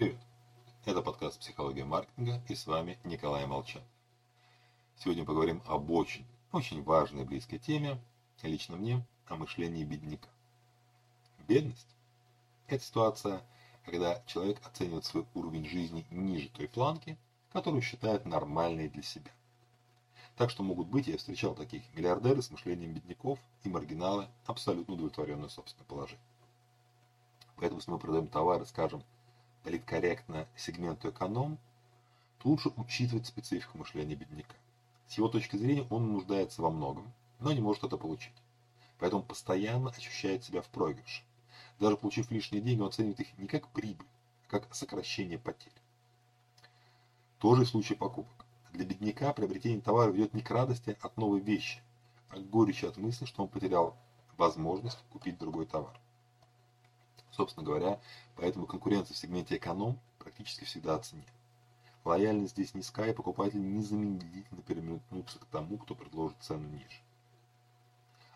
Привет! Это подкаст «Психология маркетинга» и с вами Николай Молчан. Сегодня поговорим об очень, очень важной близкой теме, лично мне, о мышлении бедняка. Бедность – это ситуация, когда человек оценивает свой уровень жизни ниже той планки, которую считает нормальной для себя. Так что могут быть, я встречал таких, миллиардеры с мышлением бедняков и маргиналы, абсолютно удовлетворенные собственным положением. Поэтому, если мы продаем товары, скажем, политкорректно сегменту эконом, то лучше учитывать специфику мышления бедняка. С его точки зрения он нуждается во многом, но не может это получить. Поэтому постоянно ощущает себя в проигрыше. Даже получив лишние деньги, он оценивает их не как прибыль, а как сокращение потерь. Тоже и в случае покупок. Для бедняка приобретение товара ведет не к радости от новой вещи, а к горечи от мысли, что он потерял возможность купить другой товар. Собственно говоря, поэтому конкуренция в сегменте эконом практически всегда о цене. Лояльность здесь низкая, и покупатели незамедлительно переметнутся к тому, кто предложит цену ниже.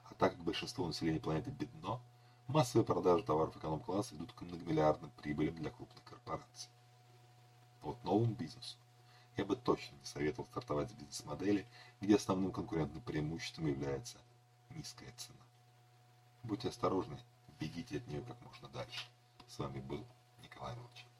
А так как большинство населения планеты бедно, массовые продажи товаров эконом-класса ведут к многомиллиардным прибылям для крупных корпораций. вот новому бизнесу я бы точно не советовал стартовать с бизнес-модели, где основным конкурентным преимуществом является низкая цена. Будьте осторожны, бегите от нее как можно дальше. С вами был Николай Молчан.